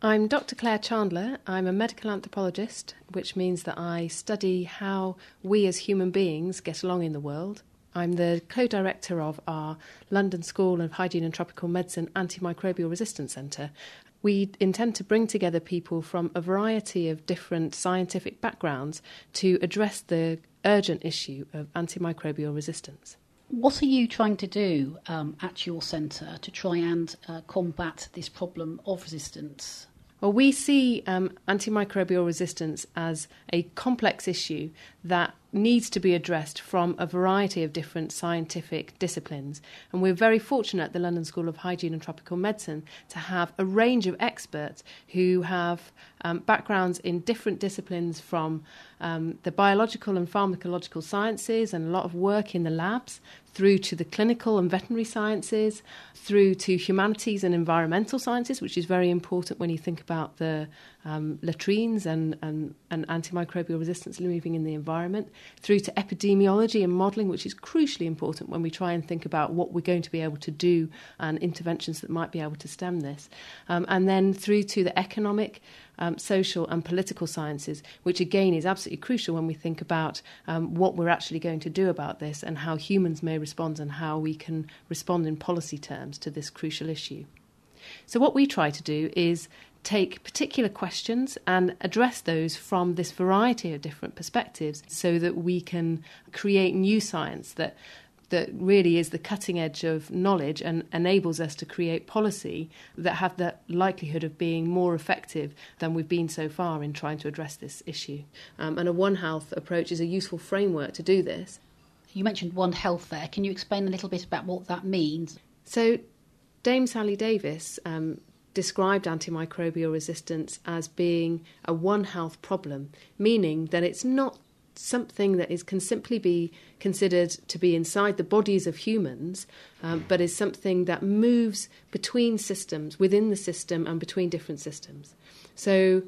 I'm Dr. Clare Chandler. I'm a medical anthropologist, which means that I study how we as human beings get along in the world. I'm the co director of our London School of Hygiene and Tropical Medicine Antimicrobial Resistance Centre. We intend to bring together people from a variety of different scientific backgrounds to address the urgent issue of antimicrobial resistance. What are you trying to do um, at your centre to try and uh, combat this problem of resistance? Well, we see um, antimicrobial resistance as a complex issue that needs to be addressed from a variety of different scientific disciplines. And we're very fortunate at the London School of Hygiene and Tropical Medicine to have a range of experts who have um, backgrounds in different disciplines from um, the biological and pharmacological sciences and a lot of work in the labs, through to the clinical and veterinary sciences, through to humanities and environmental sciences, which is very important when you think about the um, latrines and, and, and antimicrobial resistance moving in the environment, through to epidemiology and modelling, which is crucially important when we try and think about what we're going to be able to do and interventions that might be able to stem this, um, and then through to the economic um, social and political sciences, which again is absolutely crucial when we think about um, what we're actually going to do about this and how humans may respond and how we can respond in policy terms to this crucial issue. So, what we try to do is take particular questions and address those from this variety of different perspectives so that we can create new science that that really is the cutting edge of knowledge and enables us to create policy that have the likelihood of being more effective than we've been so far in trying to address this issue. Um, and a One Health approach is a useful framework to do this. You mentioned One Health there. Can you explain a little bit about what that means? So, Dame Sally Davies um, described antimicrobial resistance as being a One Health problem, meaning that it's not something that is can simply be considered to be inside the bodies of humans, um, but is something that moves between systems, within the system, and between different systems. So,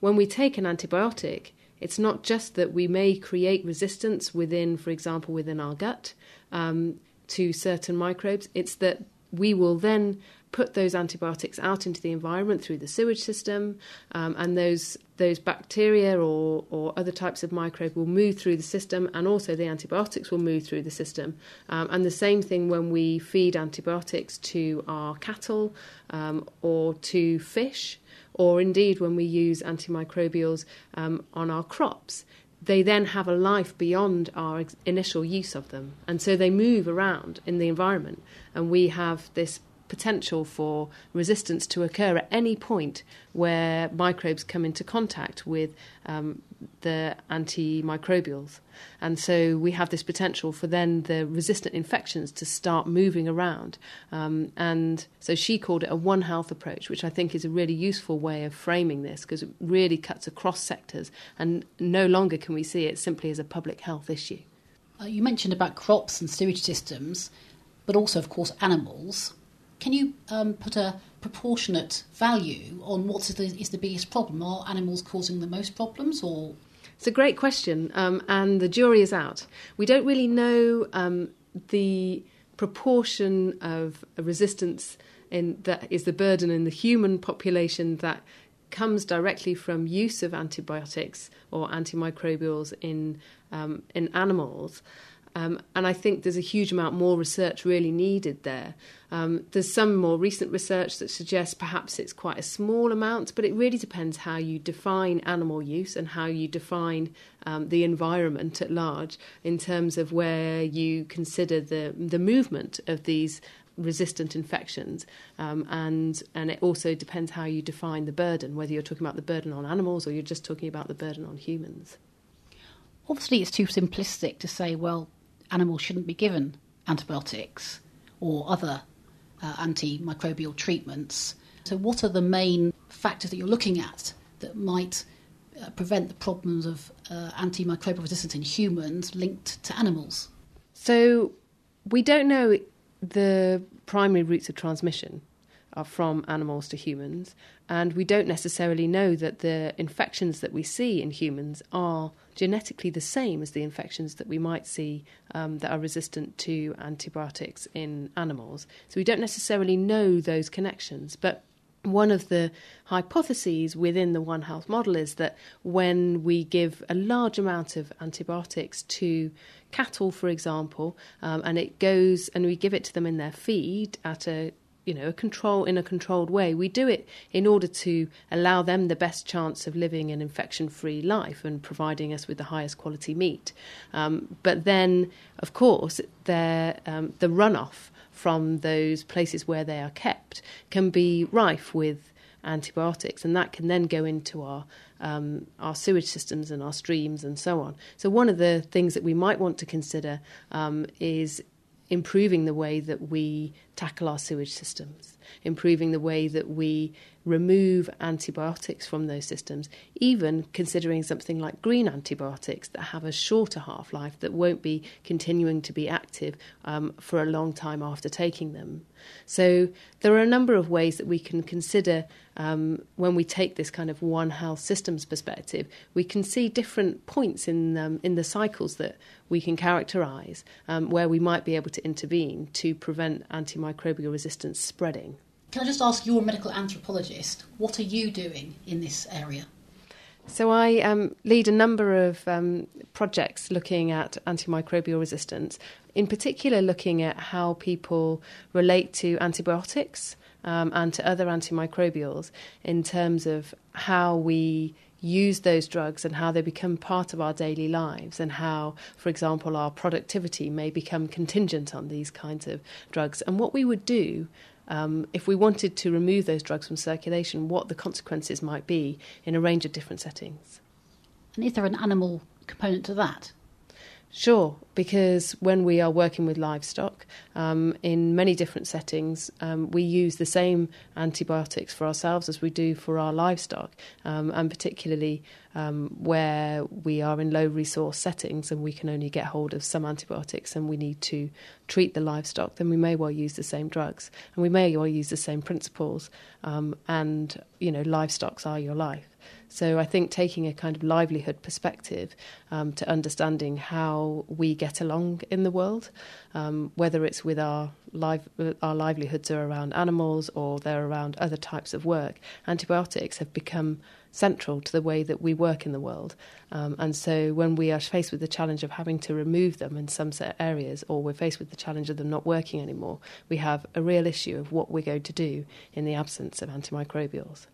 when we take an antibiotic, it's not just that we may create resistance within, for example, within our gut um, to certain microbes. It's that we will then put those antibiotics out into the environment through the sewage system, um, and those those bacteria or, or other types of microbe will move through the system, and also the antibiotics will move through the system. Um, and the same thing when we feed antibiotics to our cattle um, or to fish, or indeed when we use antimicrobials um, on our crops they then have a life beyond our initial use of them. And so they move around in the environment. And we have this potential for resistance to occur at any point where microbes come into contact with um, the antimicrobials. And so we have this potential for then the resistant infections to start moving around. Um, and so she called it a One Health approach, which I think is a really useful way of framing this because it really cuts across sectors and no longer can we see it simply as a public health issue. Uh, you mentioned about crops and sewage systems, but also, of course, animals. Can you um, put a proportionate value on what is the, is the biggest problem? Are animals causing the most problems, or it's a great question, um, and the jury is out. We don't really know um, the proportion of resistance in, that is the burden in the human population that comes directly from use of antibiotics or antimicrobials in um, in animals. Um, and I think there's a huge amount more research really needed there. Um, there's some more recent research that suggests perhaps it's quite a small amount, but it really depends how you define animal use and how you define um, the environment at large in terms of where you consider the the movement of these resistant infections, um, and and it also depends how you define the burden, whether you're talking about the burden on animals or you're just talking about the burden on humans. Obviously, it's too simplistic to say, well, animals shouldn't be given antibiotics or other uh, antimicrobial treatments. So, what are the main factors that you're looking at that might uh, prevent the problems of uh, antimicrobial resistance in humans linked to animals? So, we don't know the primary routes of transmission are from animals to humans, and we don't necessarily know that the infections that we see in humans are genetically the same as the infections that we might see um, that are resistant to antibiotics in animals. So we don't necessarily know those connections, but one of the hypotheses within the One Health model is that when we give a large amount of antibiotics to cattle, for example, um, and it goes and we give it to them in their feed at a you know a control in a controlled way we do it in order to allow them the best chance of living an infection free life and providing us with the highest quality meat um, but then of course um, the runoff from those places where they are kept can be rife with antibiotics, and that can then go into our um, our sewage systems and our streams and so on. So one of the things that we might want to consider um, is improving the way that we tackle our sewage systems, improving the way that we remove antibiotics from those systems, even considering something like green antibiotics that have a shorter half life that won't be continuing to be active um, for a long time after taking them. So, there are a number of ways that we can consider um, when we take this kind of one health systems perspective. We can see different points in, um, in the cycles that we can characterize um, where we might be able to intervene to prevent antimicrobial resistance spreading. Can I just ask, you're a medical anthropologist. What are you doing in this area? So I um, lead a number of um, projects looking at antimicrobial resistance, in particular looking at how people relate to antibiotics um, and to other antimicrobials in terms of how we use those drugs and how they become part of our daily lives, and how, for example, our productivity may become contingent on these kinds of drugs, and what we would do um, if we wanted to remove those drugs from circulation, what the consequences might be in a range of different settings. And is there an animal component to that? Sure, because when we are working with livestock um, in many different settings, um, we use the same antibiotics for ourselves as we do for our livestock, um, and particularly um, where we are in low resource settings and we can only get hold of some antibiotics and we need to treat the livestock, then we may well use the same drugs and we may well use the same principles. Um, and, you know, livestocks are your life. So I think taking a kind of livelihood perspective um, to understanding how we get along in the world, um, whether it's with our live, our livelihoods are around animals or they're around other types of work, antibiotics have become central to the way that we work in the world. Um, and so when we are faced with the challenge of having to remove them in some set areas, or we're faced with the challenge of them not working anymore, we have a real issue of what we're going to do in the absence of antimicrobials.